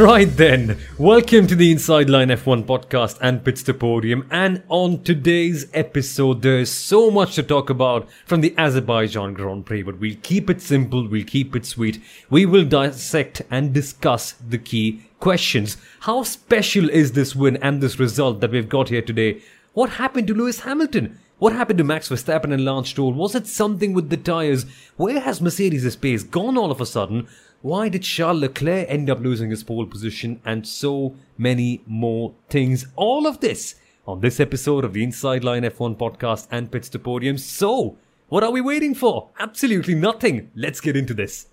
Right then, welcome to the Inside Line F1 podcast and Pits to Podium. And on today's episode, there's so much to talk about from the Azerbaijan Grand Prix, but we'll keep it simple, we'll keep it sweet. We will dissect and discuss the key questions. How special is this win and this result that we've got here today? What happened to Lewis Hamilton? What happened to Max Verstappen and Lance Stroll? Was it something with the tyres? Where has Mercedes' pace gone all of a sudden? Why did Charles Leclerc end up losing his pole position? And so many more things. All of this on this episode of the Inside Line F1 podcast and Pits to Podium. So, what are we waiting for? Absolutely nothing. Let's get into this.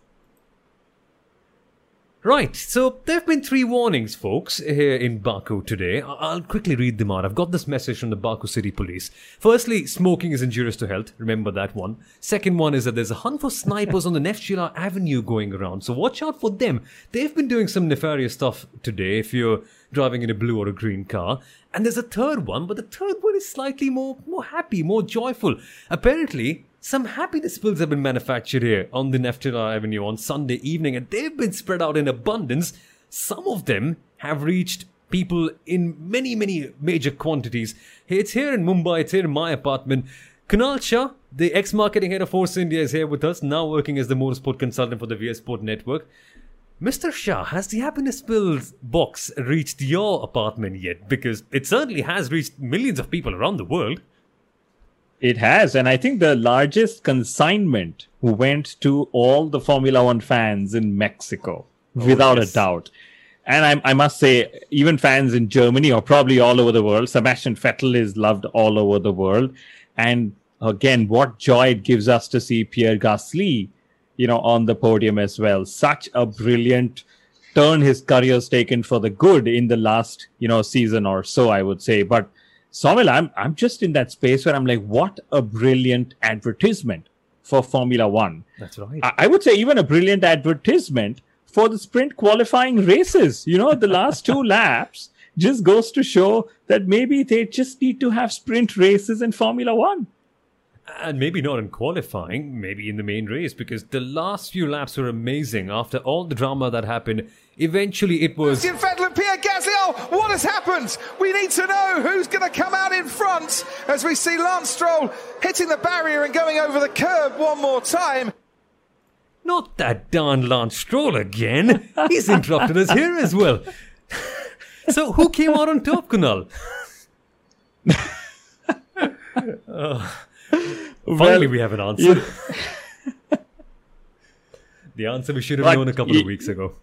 Right, so there have been three warnings, folks, here in Baku today. I'll quickly read them out. I've got this message from the Baku City Police. Firstly, smoking is injurious to health. Remember that one. Second one is that there's a hunt for snipers on the Neftchila Avenue going around, so watch out for them. They've been doing some nefarious stuff today if you're driving in a blue or a green car. And there's a third one, but the third one is slightly more, more happy, more joyful. Apparently, some happiness pills have been manufactured here on the Neftchila Avenue on Sunday evening, and they've been spread out in abundance. Some of them have reached people in many, many major quantities. It's here in Mumbai, it's here in my apartment. Kunal Shah, the ex marketing head of Force India, is here with us, now working as the motorsport consultant for the VS Sport Network. Mr. Shah, has the happiness pills box reached your apartment yet? Because it certainly has reached millions of people around the world. It has, and I think the largest consignment went to all the Formula One fans in Mexico, oh, without yes. a doubt. And I, I must say, even fans in Germany or probably all over the world, Sebastian Vettel is loved all over the world. And again, what joy it gives us to see Pierre Gasly, you know, on the podium as well. Such a brilliant turn his career's taken for the good in the last, you know, season or so, I would say. But Somil, I'm I'm just in that space where I'm like, what a brilliant advertisement for Formula One. That's right. I, I would say even a brilliant advertisement for the sprint qualifying races. You know, the last two laps just goes to show that maybe they just need to have sprint races in Formula One. And maybe not in qualifying, maybe in the main race, because the last few laps were amazing. After all the drama that happened, eventually it was. Sebastian Vettel and Pierre Gasly. Oh, what has happened? We need to know who's going to come out in front as we see Lance Stroll hitting the barrier and going over the curb one more time. Not that darn Lance Stroll again. He's interrupted us here as well. so, who came out on top, Kunal? Oh. Finally, we have an answer. you- the answer we should have But known a couple y- of weeks ago.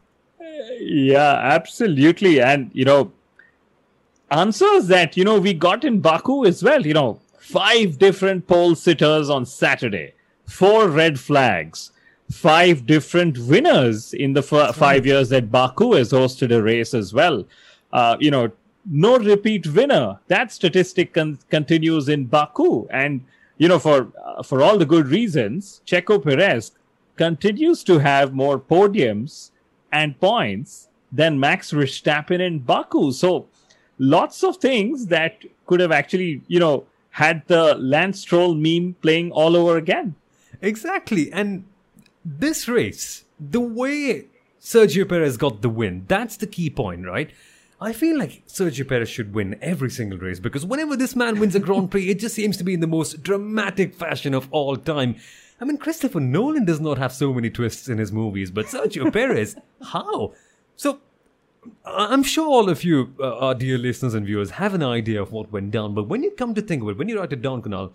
Yeah, absolutely. And, you know, answers that, you know, we got in Baku as well. You know, five different pole sitters on Saturday, four red flags, five different winners in the f- five years that Baku has hosted a race as well. Uh, you know, no repeat winner. That statistic con- continues in Baku. And, you know, for, uh, for all the good reasons, Checo Perez continues to have more podiums and points than Max Verstappen in Baku. So lots of things that could have actually, you know, had the Lance Stroll meme playing all over again. Exactly. And this race, the way Sergio Perez got the win, that's the key point, right? I feel like Sergio Perez should win every single race because whenever this man wins a Grand Prix, it just seems to be in the most dramatic fashion of all time. I mean, Christopher Nolan does not have so many twists in his movies, but Sergio Perez, how? So, I'm sure all of you, uh, our dear listeners and viewers, have an idea of what went down, but when you come to think of it, when you write it down, Kunal,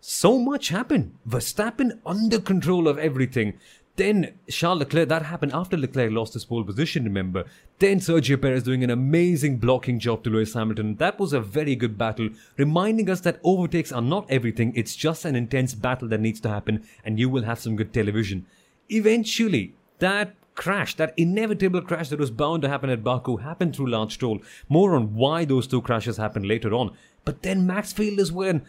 so much happened. Verstappen under control of everything. Then Charles Leclerc, that happened after Leclerc lost his pole position, remember. Then Sergio Perez doing an amazing blocking job to Lewis Hamilton. That was a very good battle, reminding us that overtakes are not everything. It's just an intense battle that needs to happen, and you will have some good television. Eventually, that crash, that inevitable crash that was bound to happen at Baku, happened through Lance Stroll. More on why those two crashes happened later on. But then Max failed as well.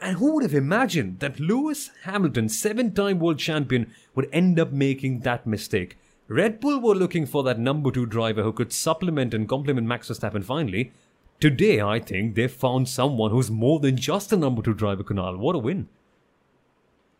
And who would have imagined that Lewis Hamilton, seven time world champion, would end up making that mistake? Red Bull were looking for that number two driver who could supplement and complement Max Verstappen finally. Today, I think they've found someone who's more than just a number two driver, Kunal. What a win.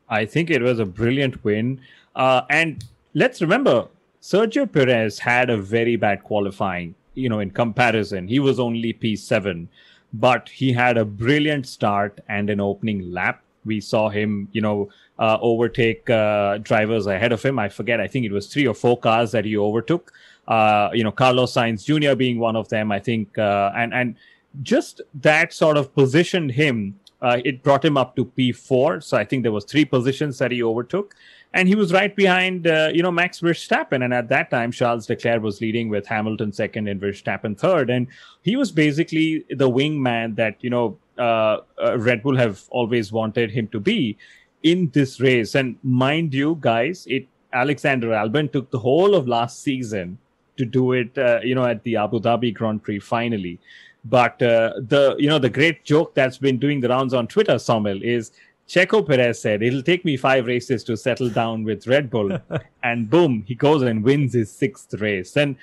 I think it was a brilliant win. Uh, and let's remember, Sergio Perez had a very bad qualifying, you know, in comparison. He was only P7, but he had a brilliant start and an opening lap. We saw him, you know, uh, overtake uh, drivers ahead of him. I forget, I think it was three or four cars that he overtook. Uh, you know, Carlos Sainz Jr. being one of them, I think, uh, and and just that sort of positioned him. Uh, it brought him up to P4. So I think there was three positions that he overtook and he was right behind, uh, you know, Max Verstappen. And at that time, Charles Leclerc was leading with Hamilton second and Verstappen third, and he was basically the wingman that you know uh, uh, Red Bull have always wanted him to be in this race. And mind you, guys, it Alexander Albon took the whole of last season to do it, uh, you know, at the Abu Dhabi Grand Prix finally. But uh, the you know the great joke that's been doing the rounds on Twitter, Somil, is Checo Perez said, It'll take me five races to settle down with Red Bull. and boom, he goes and wins his sixth race. And,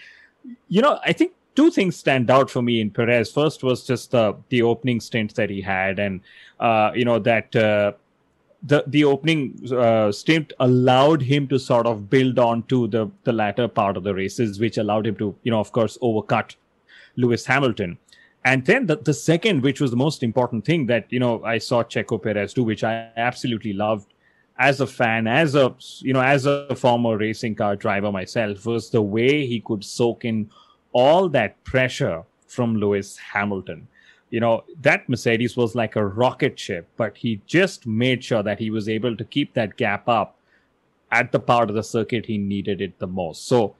you know, I think two things stand out for me in Perez. First was just the, the opening stint that he had, and, uh, you know, that. Uh, the the opening uh, stint allowed him to sort of build on to the the latter part of the races, which allowed him to, you know, of course, overcut Lewis Hamilton. And then the, the second, which was the most important thing that, you know, I saw Checo Perez do, which I absolutely loved as a fan, as a, you know, as a former racing car driver myself, was the way he could soak in all that pressure from Lewis Hamilton. You know, that Mercedes was like a rocket ship, but he just made sure that he was able to keep that gap up at the part of the circuit he needed it the most. So,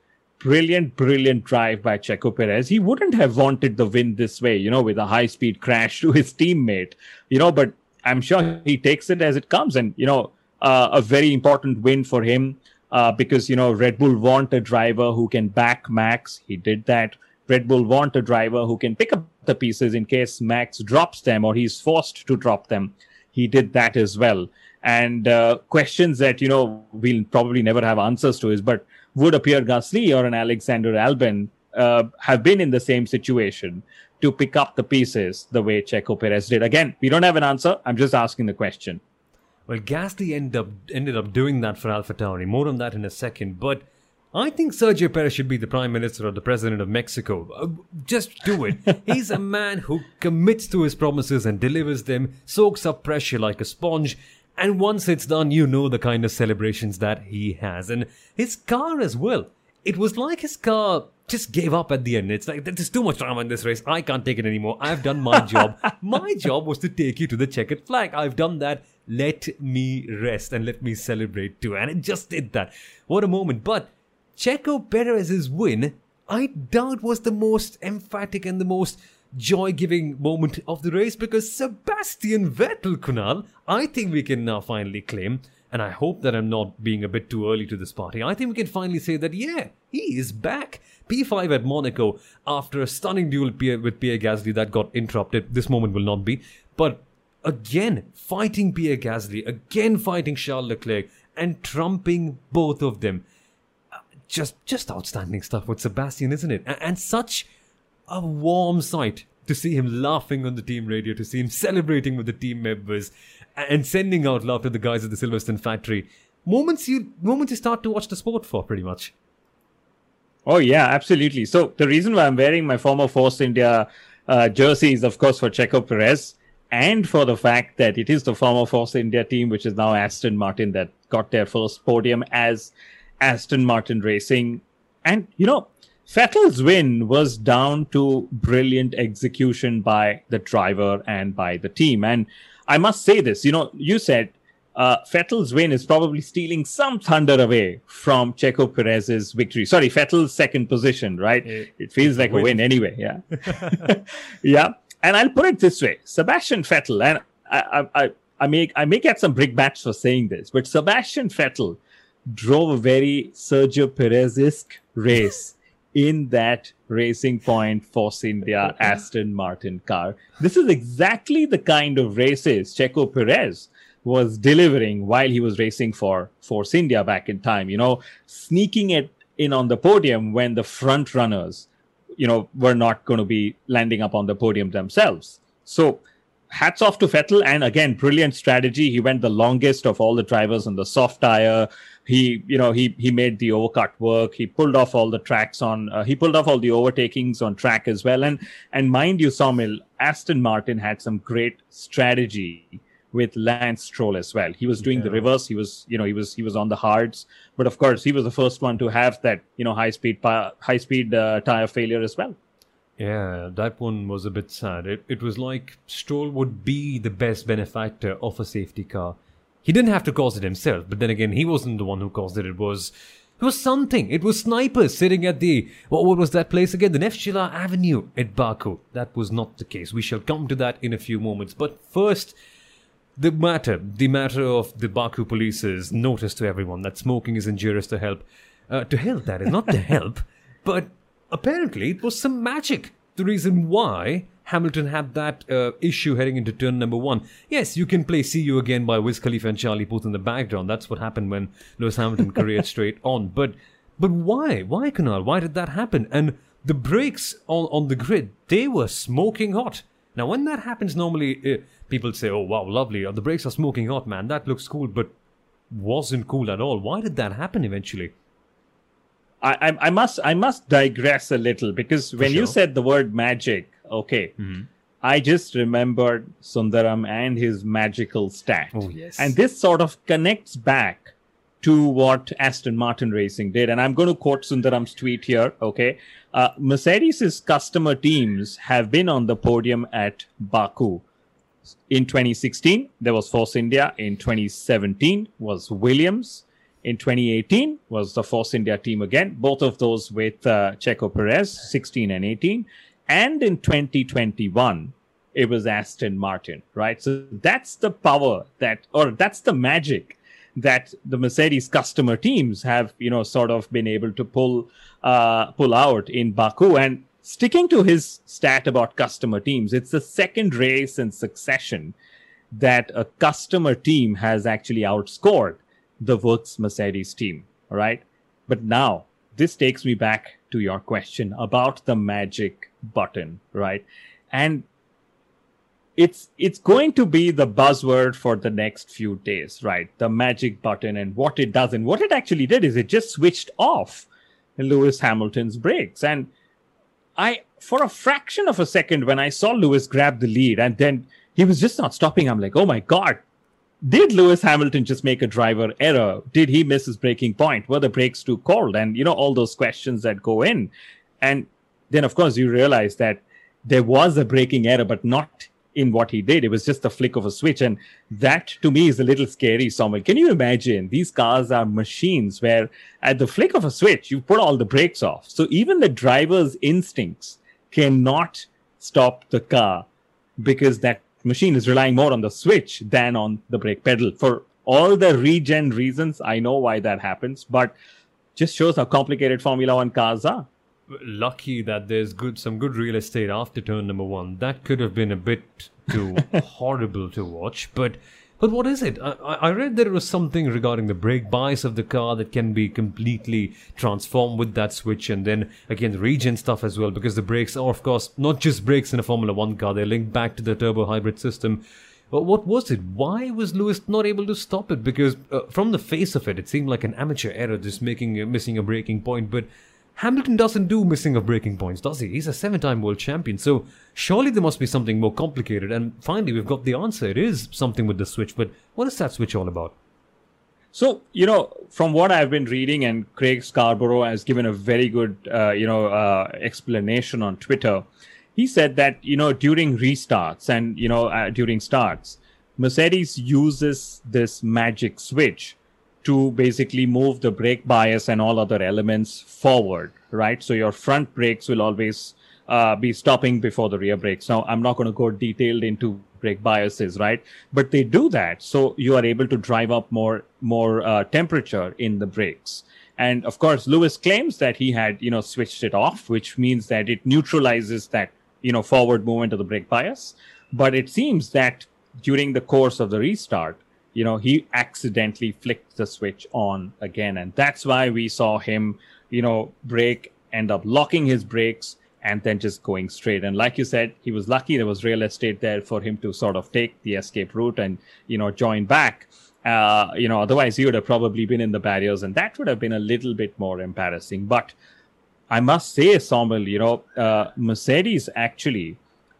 brilliant, brilliant drive by Checo Perez. He wouldn't have wanted the win this way, you know, with a high speed crash to his teammate, you know, but I'm sure he takes it as it comes. And, you know, uh, a very important win for him uh, because, you know, Red Bull want a driver who can back Max. He did that. Red Bull want a driver who can pick up the pieces in case Max drops them or he's forced to drop them. He did that as well. And uh, questions that, you know, we'll probably never have answers to is, but would a Pierre Gasly or an Alexander Albon uh, have been in the same situation to pick up the pieces the way Checo Perez did? Again, we don't have an answer. I'm just asking the question. Well, Gasly ended up ended up doing that for Alpha Tauri. More on that in a second. But I think Sergio Perez should be the Prime Minister or the President of Mexico. Uh, just do it. He's a man who commits to his promises and delivers them, soaks up pressure like a sponge, and once it's done, you know the kind of celebrations that he has. And his car as well. It was like his car just gave up at the end. It's like, there's too much drama in this race. I can't take it anymore. I've done my job. my job was to take you to the checkered flag. I've done that. Let me rest and let me celebrate too. And it just did that. What a moment. But Checo Perez's win, I doubt was the most emphatic and the most joy giving moment of the race because Sebastian Vettel, Kunal, I think we can now finally claim, and I hope that I'm not being a bit too early to this party, I think we can finally say that, yeah, he is back. P5 at Monaco after a stunning duel with Pierre Gasly that got interrupted. This moment will not be. But again, fighting Pierre Gasly, again fighting Charles Leclerc, and trumping both of them. Uh, just, just outstanding stuff with Sebastian, isn't it? And, such a warm sight to see him laughing on the team radio, to see him celebrating with the team members, and sending out love to the guys at the Silverstone factory. Moments you moments you start to watch the sport for, pretty much. Oh yeah, absolutely. So the reason why I'm wearing my former Force India uh, jersey is, of course, for Checo Perez, and for the fact that it is the former Force India team, which is now Aston Martin, that got their first podium as Aston Martin Racing. And you know, Vettel's win was down to brilliant execution by the driver and by the team. And I must say this, you know, you said uh, Vettel's win is probably stealing some thunder away from Checo Perez's victory. Sorry, Vettel's second position, right? It, it feels like a win anyway. Yeah. yeah. And I'll put it this way Sebastian Vettel, and I, I, I, may, I may get some brickbats for saying this, but Sebastian Vettel drove a very Sergio Perez esque race in that Racing Point Force India Aston Martin car. This is exactly the kind of races Checo Perez was delivering while he was racing for Force India back in time. You know, sneaking it in on the podium when the front runners, you know, were not going to be landing up on the podium themselves. So, hats off to Vettel. And again, brilliant strategy. He went the longest of all the drivers on the soft tire he you know he he made the overcut work. He pulled off all the tracks on uh, he pulled off all the overtakings on track as well. And and mind you Somil aston martin had some great strategy with lance stroll as well. He was doing yeah. the reverse. He was you know he was he was on the hards. But of course he was the first one to have that you know high speed high speed uh, tire failure as well. Yeah, that one was a bit sad. It, it was like Stroll would be the best benefactor of a safety car he didn't have to cause it himself, but then again, he wasn't the one who caused it. It was it was something. It was snipers sitting at the what, what was that place again? The Nefshila Avenue at Baku. That was not the case. We shall come to that in a few moments. But first, the matter, the matter of the Baku police's notice to everyone that smoking is injurious to help, uh, to health. That is not to help, but apparently it was some magic. The reason why Hamilton had that uh, issue heading into turn number one. Yes, you can play See You Again by Wiz Khalifa and Charlie Puth in the background. That's what happened when Lewis Hamilton careered straight on. But but why? Why, Kunal? Why did that happen? And the brakes on, on the grid, they were smoking hot. Now, when that happens, normally uh, people say, oh, wow, lovely. The brakes are smoking hot, man. That looks cool. But wasn't cool at all. Why did that happen eventually? I, I, must I must digress a little because when sure. you said the word magic, okay, mm-hmm. I just remembered Sundaram and his magical stat. Oh, yes. And this sort of connects back to what Aston Martin Racing did. And I'm going to quote Sundaram's tweet here. Okay. Uh, Mercedes's customer teams have been on the podium at Baku. In 2016, there was Force India. In 2017 was Williams in 2018 was the Force India team again, both of those with uh, Checo Perez, 16 and 18. And in 2021, it was Aston Martin, right? So that's the power that, or that's the magic that the Mercedes customer teams have, you know, sort of been able to pull, uh, pull out in Baku. And sticking to his stat about customer teams, it's the second race in succession that a customer team has actually outscored the Works Mercedes team. Right. But now this takes me back to your question about the magic button, right? And it's it's going to be the buzzword for the next few days, right? The magic button and what it does. And what it actually did is it just switched off Lewis Hamilton's brakes. And I for a fraction of a second when I saw Lewis grab the lead and then he was just not stopping, I'm like, oh my God, did Lewis Hamilton just make a driver error? Did he miss his braking point? Were the brakes too cold? And, you know, all those questions that go in. And then, of course, you realize that there was a braking error, but not in what he did. It was just the flick of a switch. And that to me is a little scary, Somil. Can you imagine? These cars are machines where at the flick of a switch, you put all the brakes off. So even the driver's instincts cannot stop the car because that machine is relying more on the switch than on the brake pedal for all the regen reasons. I know why that happens, but just shows how complicated Formula One cars are. Lucky that there's good some good real estate after turn number one. That could have been a bit too horrible to watch, but but what is it? I, I read there was something regarding the brake bias of the car that can be completely transformed with that switch, and then again regen stuff as well, because the brakes are, of course, not just brakes in a Formula One car; they're linked back to the turbo hybrid system. But what was it? Why was Lewis not able to stop it? Because uh, from the face of it, it seemed like an amateur error, just making uh, missing a braking point. But Hamilton doesn't do missing of braking points, does he? He's a seven time world champion, so surely there must be something more complicated. And finally, we've got the answer. It is something with the switch, but what is that switch all about? So, you know, from what I've been reading, and Craig Scarborough has given a very good, uh, you know, uh, explanation on Twitter. He said that, you know, during restarts and, you know, uh, during starts, Mercedes uses this magic switch to basically move the brake bias and all other elements forward, right? So your front brakes will always uh, be stopping before the rear brakes. Now, I'm not going to go detailed into brake biases, right? But they do that so you are able to drive up more more uh, temperature in the brakes. And of course, Lewis claims that he had you know switched it off, which means that it neutralizes that you know forward movement of the brake bias. But it seems that during the course of the restart, you know, he accidentally flicked the switch on again. And that's why we saw him, you know, brake, end up locking his brakes and then just going straight. And like you said, he was lucky there was real estate there for him to sort of take the escape route and, you know, join back. Uh, you know, otherwise he would have probably been in the barriers, and that would have been a little bit more embarrassing. But I must say, Somil, you know, uh, Mercedes actually,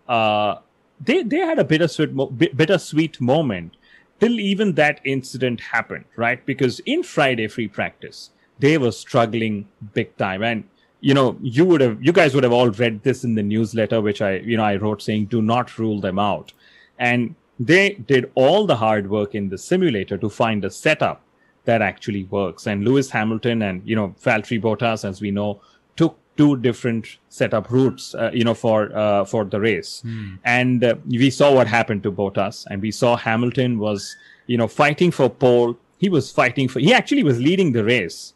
uh, they they had a bittersweet mo- bittersweet moment till even that incident happened, right? Because in Friday free practice, they were struggling big time, and you know, you would have, you guys would have all read this in the newsletter, which I, you know, I wrote saying, do not rule them out. And they did all the hard work in the simulator to find a setup that actually works. And Lewis Hamilton and, you know, Valtteri Bottas, as we know, took two different setup routes, uh, you know, for, uh, for the race. Mm. And uh, we saw what happened to Bottas and we saw Hamilton was, you know, fighting for pole. He was fighting for, he actually was leading the race.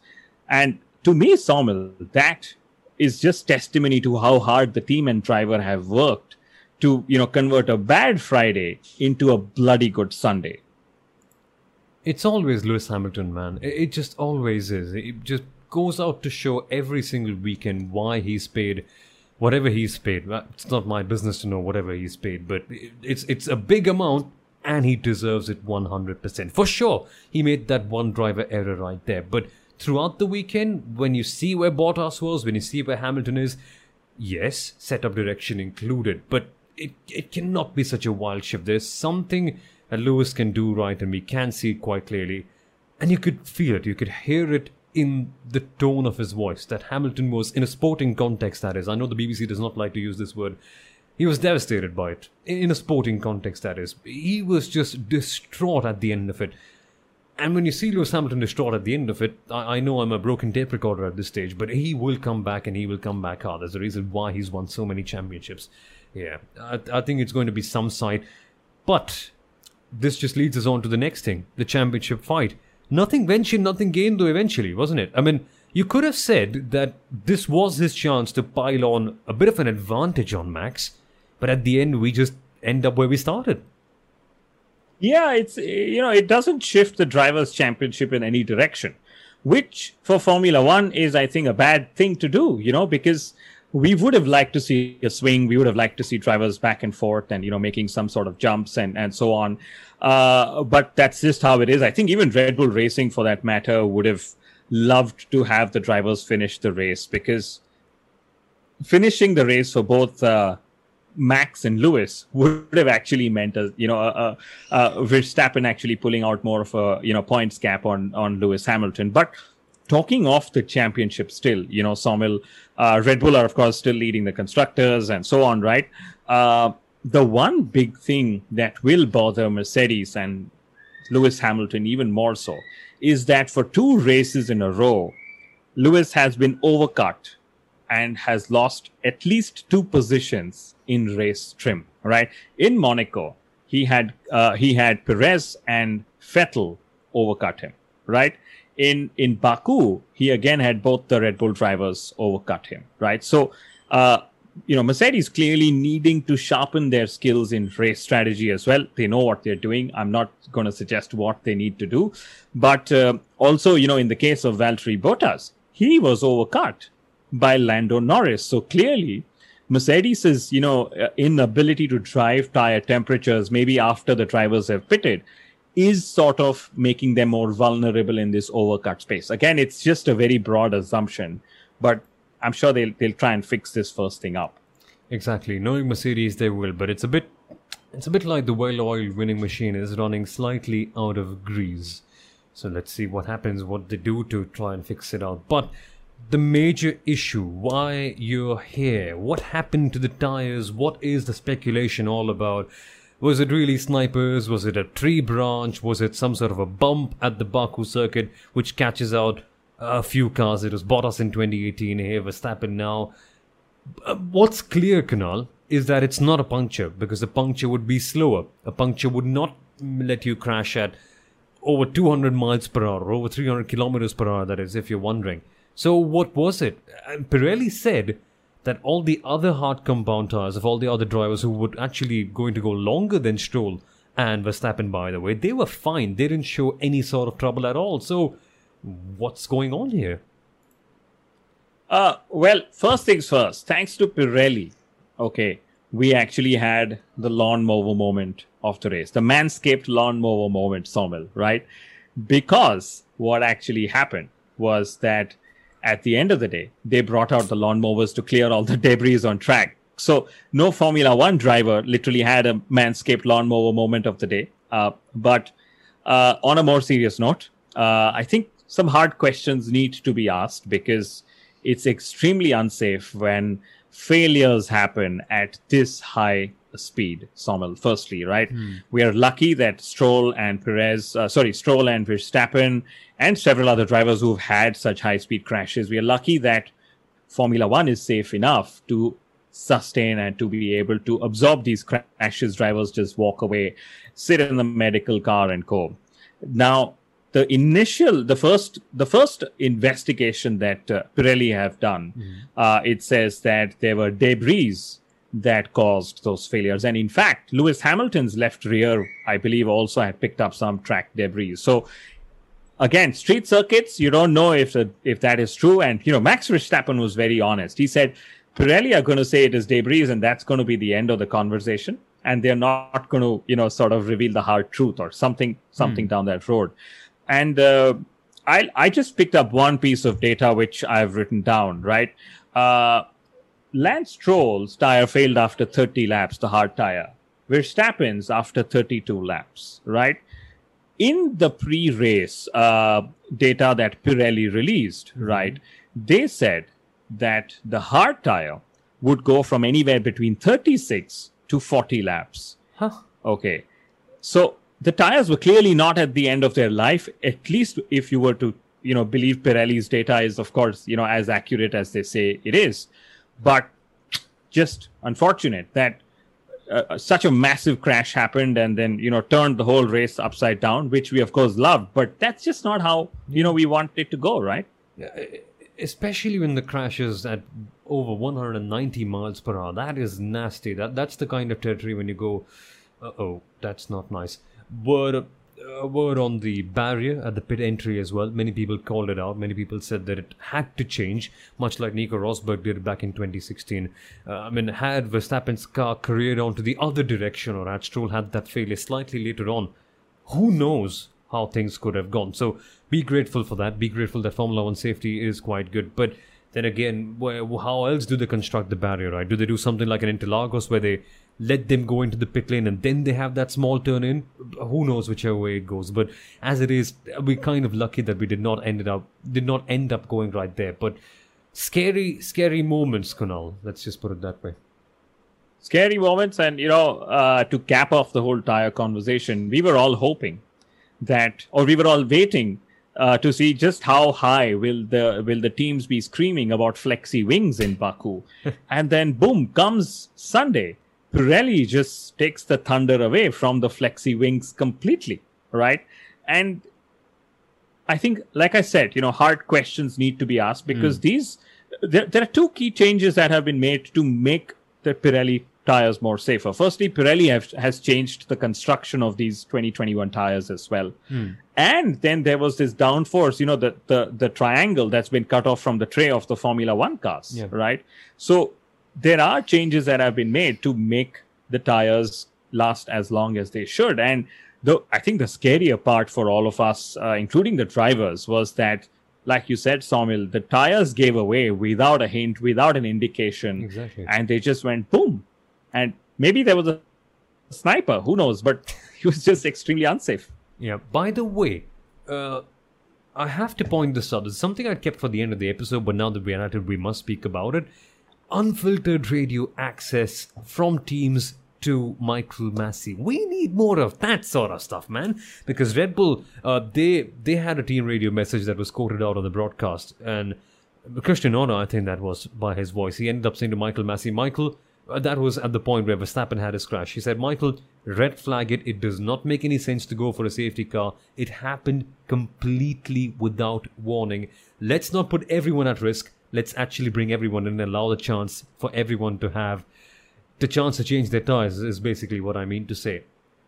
And to me, Somil, that is just testimony to how hard the team and driver have worked to you know convert a bad Friday into a bloody good Sunday. It's always Lewis Hamilton, man. It just always is. It just goes out to show every single weekend why he's paid whatever he's paid. It's not my business to know whatever he's paid, but it's it's a big amount and he deserves it 100%. For sure, he made that one driver error right there, but throughout the weekend, when you see where Bottas was, when you see where Hamilton is, yes, setup direction included, but it, it cannot be such a wild shift. There's something that Lewis can do right, and we can see it quite clearly. And you could feel it, you could hear it in the tone of his voice that Hamilton was, in a sporting context, that is. I know the BBC does not like to use this word. He was devastated by it. In a sporting context, that is. He was just distraught at the end of it. And when you see Lewis Hamilton distraught at the end of it, I, I, know I'm a broken tape recorder at this stage, but he will come back and he will come back hard. There's a reason why he's won so many championships. Yeah, I, I think it's going to be some side. But this just leads us on to the next thing the championship fight. Nothing ventured, nothing gained, though, eventually, wasn't it? I mean, you could have said that this was his chance to pile on a bit of an advantage on Max, but at the end, we just end up where we started. Yeah, it's you know it doesn't shift the drivers' championship in any direction, which for Formula One is I think a bad thing to do. You know because we would have liked to see a swing. We would have liked to see drivers back and forth and you know making some sort of jumps and and so on. Uh, but that's just how it is. I think even Red Bull Racing, for that matter, would have loved to have the drivers finish the race because finishing the race for both. Uh, Max and Lewis would have actually meant a you know a, a, Verstappen actually pulling out more of a you know points gap on on Lewis Hamilton. But talking off the championship, still you know Somil, uh, Red Bull are of course still leading the constructors and so on, right? Uh, the one big thing that will bother Mercedes and Lewis Hamilton even more so is that for two races in a row, Lewis has been overcut and has lost at least two positions in race trim. Right in Monaco, he had uh, he had Perez and Vettel overcut him. Right in in Baku, he again had both the Red Bull drivers overcut him. Right, so. Uh, you know, Mercedes clearly needing to sharpen their skills in race strategy as well. They know what they're doing. I'm not going to suggest what they need to do, but uh, also, you know, in the case of Valtteri Bottas, he was overcut by Lando Norris. So clearly, Mercedes's, you know, uh, inability to drive tire temperatures, maybe after the drivers have pitted, is sort of making them more vulnerable in this overcut space. Again, it's just a very broad assumption, but I'm sure they'll they'll try and fix this first thing up. Exactly. Knowing Mercedes, they will, but it's a bit it's a bit like the well-oiled winning machine is running slightly out of grease. So let's see what happens, what they do to try and fix it out. But the major issue, why you're here, what happened to the tires, what is the speculation all about? Was it really snipers? Was it a tree branch? Was it some sort of a bump at the Baku circuit which catches out a few cars? It was Bottas in 2018, here Verstappen now. Uh, what's clear, Kunal, is that it's not a puncture because a puncture would be slower. A puncture would not let you crash at over 200 miles per hour, over 300 kilometers per hour, that is, if you're wondering. So what was it? Pirelli said that all the other hard compound tires of all the other drivers who were actually going to go longer than Stroll and Verstappen, by the way, they were fine. They didn't show any sort of trouble at all. So what's going on here? Uh, well, first things first, thanks to Pirelli, okay, we actually had the lawnmower moment of the race, the manscaped lawnmower moment, Somil, right? because what actually happened was that at the end of the day, they brought out the lawnmowers to clear all the debris on track. So no Formula One driver literally had a manscaped lawnmower moment of the day. Uh, but uh, on a more serious note, uh, I think some hard questions need to be asked because it's extremely unsafe when failures happen at this high speed, Somil, firstly, right? Mm. We are lucky that Stroll and Perez, uh, sorry, Stroll and Verstappen and several other drivers who've had such high speed crashes, we are lucky that Formula One is safe enough to sustain and to be able to absorb these crashes. Drivers just walk away, sit in the medical car and go. Now, the initial, the first, the first investigation that uh, Pirelli have done, mm. uh, it says that there were debris that caused those failures. And in fact, Lewis Hamilton's left rear, I believe, also had picked up some track debris. So again, street circuits, you don't know if if that is true. And you know, Max Verstappen was very honest. He said Pirelli are going to say it is debris, and that's going to be the end of the conversation. And they're not going to, you know, sort of reveal the hard truth or something, something mm. down that road. And uh, I, I just picked up one piece of data which I've written down. Right, uh, Lance Stroll's tire failed after 30 laps, the hard tire. Verstappen's after 32 laps. Right, in the pre-race uh, data that Pirelli released. Mm-hmm. Right, they said that the hard tire would go from anywhere between 36 to 40 laps. Huh. Okay. So the tires were clearly not at the end of their life, at least if you were to, you know, believe Pirelli's data is, of course, you know, as accurate as they say it is. But just unfortunate that uh, such a massive crash happened and then, you know, turned the whole race upside down, which we, of course, loved. But that's just not how, you know, we want it to go, right? Especially when the crash is at over 190 miles per hour. That is nasty. That that's the kind of territory when you go, oh, that's not nice. Word, uh, word on the barrier at the pit entry as well. Many people called it out. Many people said that it had to change, much like Nico Rosberg did back in 2016. Uh, I mean, had Verstappen's car careered onto the other direction, or had Stroll had that failure slightly later on, who knows how things could have gone. So be grateful for that. Be grateful that Formula One safety is quite good. But then again, how else do they construct the barrier, right? Do they do something like an Interlagos where they let them go into the pit lane and then they have that small turn in? Who knows whichever way it goes. But as it is, we're kind of lucky that we did not ended up did not end up going right there. But scary, scary moments, Kunal. Let's just put it that way scary moments and you know uh, to cap off the whole tire conversation we were all hoping that or we were all waiting uh, to see just how high will the will the teams be screaming about flexi wings in Baku, and then boom comes Sunday. Pirelli just takes the thunder away from the flexi wings completely, right? And I think, like I said, you know, hard questions need to be asked because mm. these there, there are two key changes that have been made to make the Pirelli tires more safer. Firstly, Pirelli have, has changed the construction of these 2021 tires as well. Hmm. And then there was this downforce, you know, the, the, the triangle that's been cut off from the tray of the Formula One cars, yeah. right? So there are changes that have been made to make the tires last as long as they should. And though I think the scarier part for all of us, uh, including the drivers, was that like you said, Somil, the tires gave away without a hint, without an indication. Exactly. And they just went boom and maybe there was a sniper, who knows? But he was just extremely unsafe. Yeah. By the way, uh, I have to point this out. It's something I kept for the end of the episode, but now that we're at it, we must speak about it. Unfiltered radio access from teams to Michael Masi. We need more of that sort of stuff, man. Because Red Bull, uh, they they had a team radio message that was quoted out on the broadcast, and Christian Horner, I think that was by his voice. He ended up saying to Michael Masi, Michael, uh, that was at the point where Verstappen had his crash. He said, Michael, red flag it. It does not make any sense to go for a safety car. It happened completely without warning. Let's not put everyone at risk. Let's actually bring everyone in and allow the chance for everyone to have the chance to change their tires, is basically what I mean to say.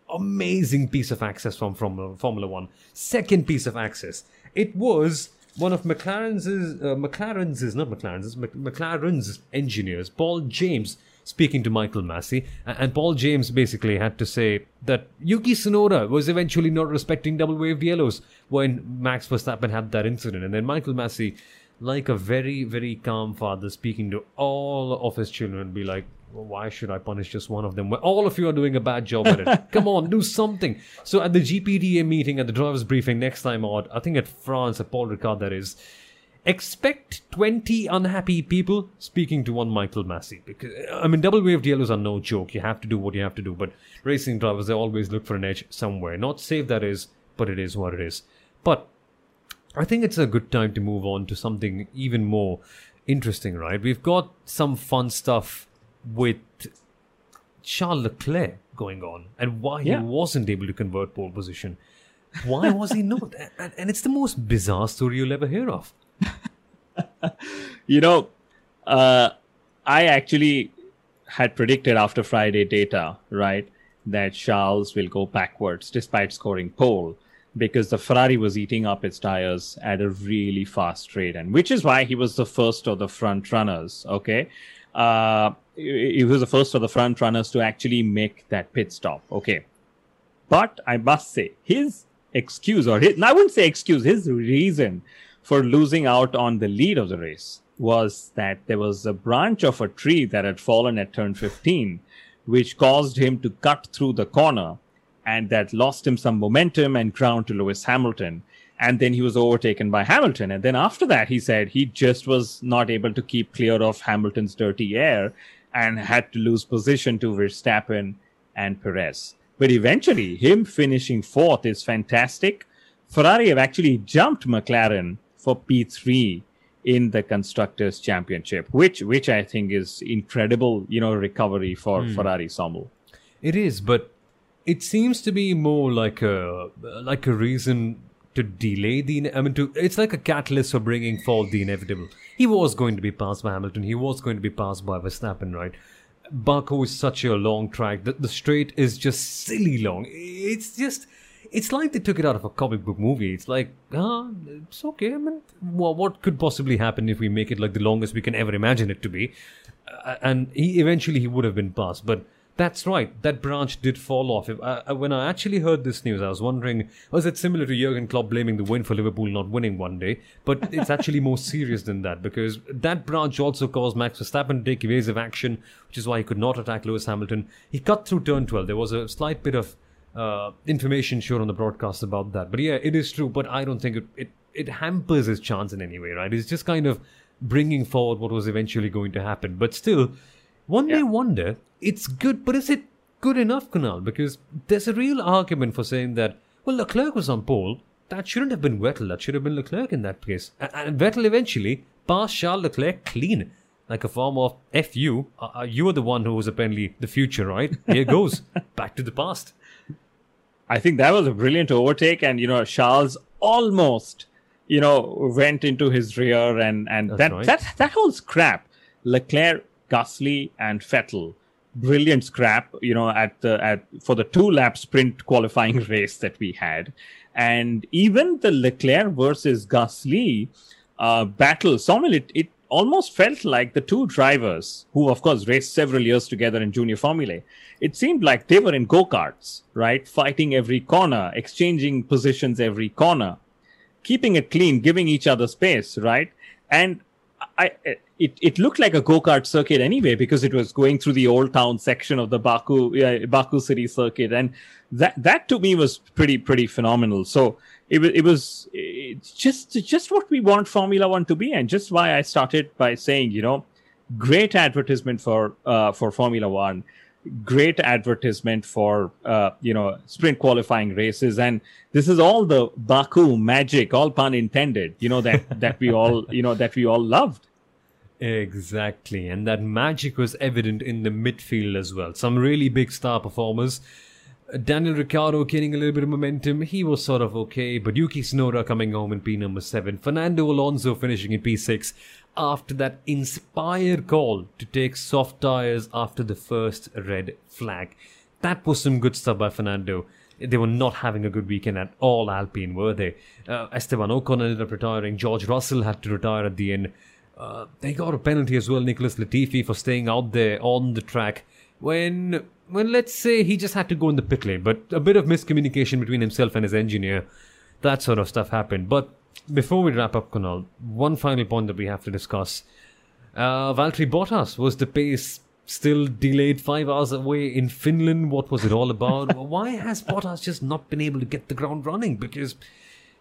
Amazing piece of access from, from Formula One. Second piece of access. It was one of McLaren's uh, McLaren's is not McLaren's Mc, McLaren's engineers, Paul James, speaking to Michael Masi, and Paul James basically had to say that Yuki Tsunoda was eventually not respecting double waved yellows when Max Verstappen had that incident, and then Michael Masi, like a very very calm father, speaking to all of his children, be like, why should I punish just one of them? Well, all of you are doing a bad job at it. Come on, do something. So at the GPDA meeting, at the drivers' briefing next time out, I think at France, at Paul Ricard, that is, expect 20 unhappy people speaking to one Michael Masi. Because, I mean, double waved yellows are no joke. You have to do what you have to do. But racing drivers, they always look for an edge somewhere. Not safe, that is, but it is what it is. But I think it's a good time to move on to something even more interesting, right? We've got some fun stuff with Charles Leclerc going on and why Yeah. he wasn't able to convert pole position. Why was he not? And, and it's the most bizarre story you'll ever hear of. You know, uh, I actually had predicted after Friday data, right, that Charles will go backwards despite scoring pole because the Ferrari was eating up its tires at a really fast rate, and which is why he was the first of the front runners. Okay. Uh, he was the first of the front runners to actually make that pit stop. Okay. But I must say, his excuse, or his, I wouldn't say excuse, his reason for losing out on the lead of the race was that there was a branch of a tree that had fallen at turn 15, which caused him to cut through the corner and that lost him some momentum and ground to Lewis Hamilton. And then he was overtaken by Hamilton. And then after that, he said he just was not able to keep clear of Hamilton's dirty air and had to lose position to Verstappen and Perez. But eventually, him finishing fourth is fantastic. Ferrari have actually jumped McLaren for P3 in the constructors championship, which which I think is incredible, you know, recovery for hmm. Ferrari Somil. It is, but it seems to be more like a like a reason to delay the. I mean, to it's like a catalyst for bringing forth the inevitable. He was going to be passed by Hamilton. He was going to be passed by Verstappen, right? Baku is such a long track. The, the straight is just silly long. It's just. It's like they took it out of a comic book movie. It's like, ah, it's okay. I mean, what, what could possibly happen if we make it like the longest we can ever imagine it to be? Uh, and he eventually he would have been passed. But that's right, that branch did fall off. If, uh, uh, when I actually heard this news, I was wondering, was it similar to Jurgen Klopp blaming the win for Liverpool not winning one day? But it's actually more serious than that because that branch also caused Max Verstappen to take evasive action, which is why he could not attack Lewis Hamilton. He cut through turn 12. There was a slight bit of uh, information shown on the broadcast about that. But yeah, it is true. But I don't think it, it, it hampers his chance in any way, right? It's just kind of bringing forward what was eventually going to happen. But still, one may wonder, it's good, but is it good enough, Kunal? Because there's a real argument for saying that, well, Leclerc was on pole. That shouldn't have been Vettel. That should have been Leclerc in that case. And Vettel eventually passed Charles Leclerc clean. Like a form of F you. Uh, uh, you are the one who was apparently the future, right? Here goes. Back to the past. I think that was a brilliant overtake, and you know Charles almost, you know, went into his rear, and and That's that right. that that whole scrap, Leclerc, Gasly, and Vettel, brilliant scrap, you know, at the at for the two lap sprint qualifying race that we had, and even the Leclerc versus Gasly uh, battle, Somil, it it almost felt like the two drivers, who of course raced several years together in junior formulae, it seemed like they were in go karts, right? Fighting every corner, exchanging positions every corner, keeping it clean, giving each other space, right? And I, it, it looked like a go kart circuit anyway because it was going through the old town section of the Baku Baku city circuit, and that that to me was pretty pretty phenomenal. So it was it was it's just just what we want Formula One to be, and just why I started by saying you know great advertisement for uh, for Formula One great advertisement for uh, you know sprint qualifying races. And this is all the baku magic all pun intended you know that that we all you know that we all loved. Exactly, and that magic was evident in the midfield as well. Some really big star performers. Daniel Ricciardo gaining a little bit of momentum, he was sort of okay, but Yuki Tsunoda coming home in P number 7, Fernando Alonso finishing in P6 after that inspired call to take soft tyres after the first red flag. That was some good stuff by Fernando. They were not having a good weekend at all, Alpine, were they? Uh, Esteban Ocon ended up retiring. George Russell had to retire at the end. Uh, they got a penalty as well, Nicholas Latifi, for staying out there on the track when, when let's say he just had to go in the pit lane, but a bit of miscommunication between himself and his engineer. That sort of stuff happened. But before we wrap up, Kunal, one final point that we have to discuss. Uh, Valtteri Bottas was the pace still delayed five hours away in Finland. What was it all about? Why has Bottas just not been able to get the ground running? Because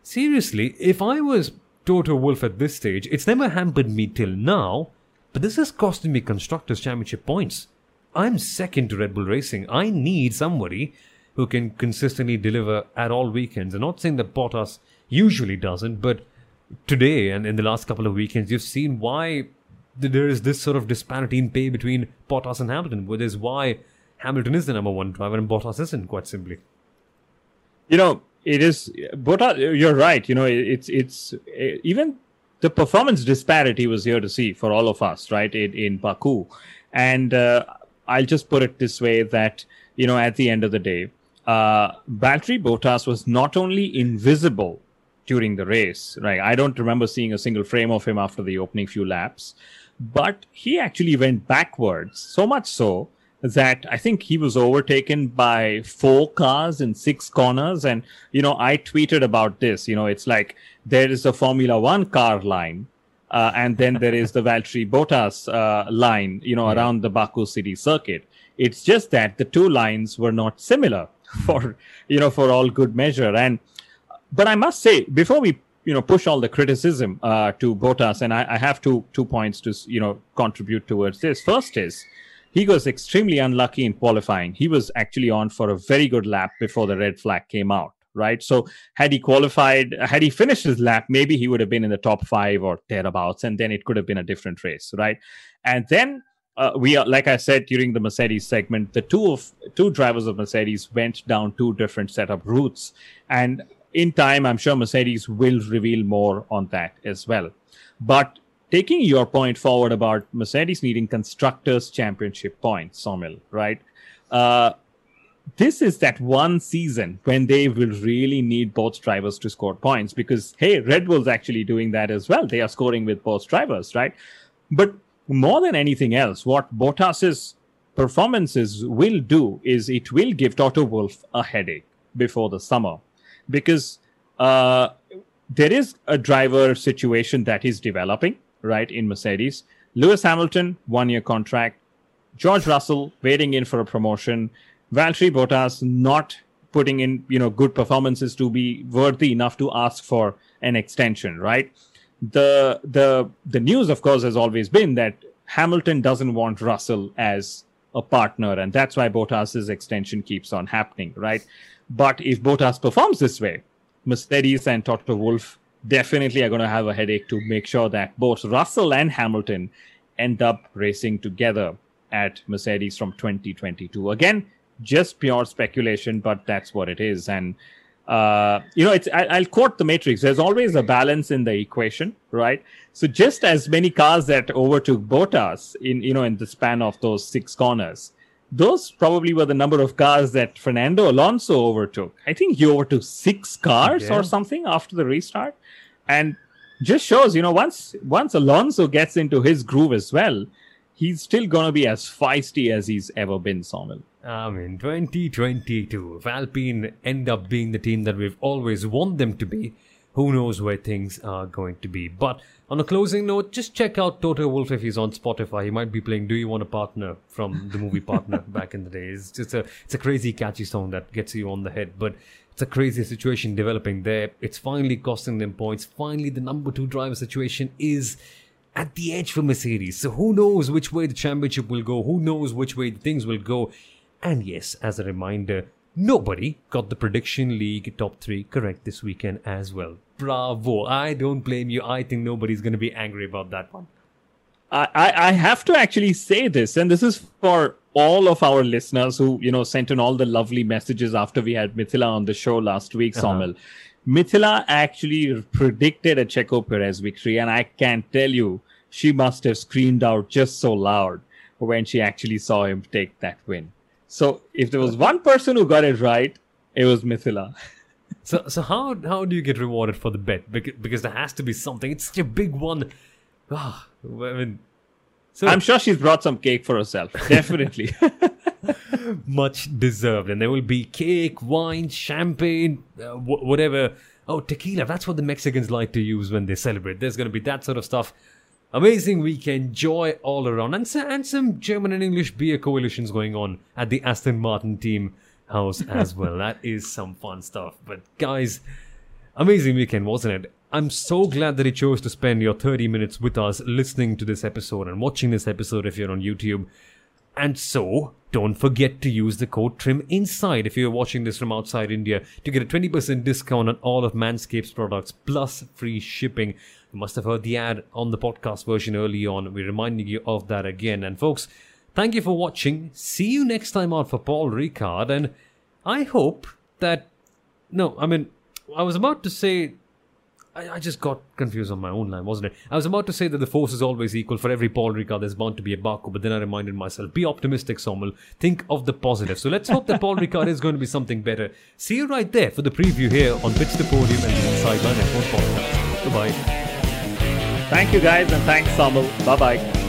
seriously, if I was Toto Wolff at this stage, it's never hampered me till now, but this is costing me Constructors' Championship points. I'm second to Red Bull Racing. I need somebody who can consistently deliver at all weekends. I'm not saying that Bottas usually doesn't, but today and in the last couple of weekends, you've seen why there is this sort of disparity in pay between Bottas and Hamilton, which is why Hamilton is the number one driver and Bottas isn't, quite simply. You know, it is Bottas. You're right. You know, it's it's even the performance disparity was here to see for all of us, right? In, in Baku, and uh, I'll just put it this way: that you know, at the end of the day, uh, Valtteri Bottas was not only invisible during the race, right? I don't remember seeing a single frame of him after the opening few laps but he actually went backwards, so much so that I think he was overtaken by four cars in six corners. And, you know, I tweeted about this. You know, it's like there is a Formula One car line. Uh, and then there is the Valtteri Bottas uh, line, you know, yeah. around the Baku City circuit. It's just that the two lines were not similar for, you know, for all good measure. And, but I must say, before we you know push all the criticism uh, to Bottas, and I, I, have two two points to you know contribute towards this. First is he was extremely unlucky in qualifying. He was actually on for a very good lap before the red flag came out. Right, so had he qualified, had he finished his lap, maybe he would have been in the top five or thereabouts, and then it could have been a different race, right? And then uh, we are like I said during the Mercedes segment, the two of two drivers of Mercedes went down two different setup routes, and in time, I'm sure Mercedes will reveal more on that as well. But taking your point forward about Mercedes needing constructors championship points, Somil, right? Uh, this is that one season when they will really need both drivers to score points because hey, Red Bull's actually doing that as well. They are scoring with both drivers, right? But more than anything else, what Bottas's performances will do is it will give Toto Wolff a headache before the summer because uh, there is a driver situation that is developing, right, in Mercedes. Lewis Hamilton, one year contract. George Russell waiting in for a promotion. Valtteri Bottas not putting in, you know, good performances to be worthy enough to ask for an extension, right? The the the news, of course, has always been that Hamilton doesn't want Russell as a partner, and that's why Bottas's extension keeps on happening, right? But if Bottas performs this way, Mercedes and Toto Wolff definitely are going to have a headache to make sure that both Russell and Hamilton end up racing together at Mercedes from 2022. Again, just pure speculation, but that's what it is. And uh, you know, it's I, will quote the Matrix. There's always a balance in the equation, right? So just as many cars that overtook Bottas in you know in the span of those six corners, those probably were the number of cars that Fernando Alonso overtook. I think he overtook six cars or something after the restart, and just shows you know once once Alonso gets into his groove as well, he's still gonna be as feisty as he's ever been, Somil. Um, I mean, 2022, if Alpine end up being the team that we've always want them to be, who knows where things are going to be. But on a closing note, just check out Toto Wolff if he's on Spotify. He might be playing "Do You Want a Partner" from the movie Partner back in the days. It's just a it's a crazy catchy song that gets you on the head, but it's a crazy situation developing there. It's finally costing them points. Finally, the number two driver situation is at the edge for Mercedes. So who knows which way the championship will go? Who knows which way things will go? And yes, as a reminder, Nobody got the prediction league top three correct this weekend as well. Bravo. I don't blame you. I think nobody's going to be angry about that one. I, I have to actually say this, and this is for all of our listeners who, you know, sent in all the lovely messages after we had Mithila on the show last week, uh-huh. Mithila actually predicted a Checo Perez victory, and I can tell you, she must have screamed out just so loud when she actually saw him take that win. So if there was one person who got it right, It was Mithila. So, so how how do you get rewarded for the bet? Because, because there has to be something. It's such a big one. Ah, I mean, so I'm sure she's brought some cake for herself. Definitely. much deserved, and there will be cake, wine, champagne, uh, wh- whatever. Oh, tequila. That's what the Mexicans like to use when they celebrate. There's going to be that sort of stuff. Amazing weekend, joy all around, and, so, and some German and English beer coalitions going on at the Aston Martin team house as well. that is some fun stuff. But guys, amazing weekend, wasn't it? I'm so glad that you chose to spend your 30 minutes with us listening to this episode and watching this episode if you're on YouTube. And so, don't forget to use the code TRIM INSIDE if you're watching this from outside India to get a 20% discount on all of Manscaped's products plus free shipping. You must have heard the ad on the podcast version early on. We're reminding you of that again. And folks, thank you for watching. See you next time out for Paul Ricard. And I hope that. No, I mean, I was about to say I, I, just got confused on my own line, wasn't it? I was about to say that the force is always equal for every Paul Ricard. There's bound to be a Baku, but then I reminded myself: be optimistic, Somil. Think of the positive. So let's hope that Paul Ricard is going to be something better. See you right there for the preview here on Pitch the Podium and the Inside Line F1 podcast. Goodbye. Thank you, guys, and thanks, Somil. Bye bye.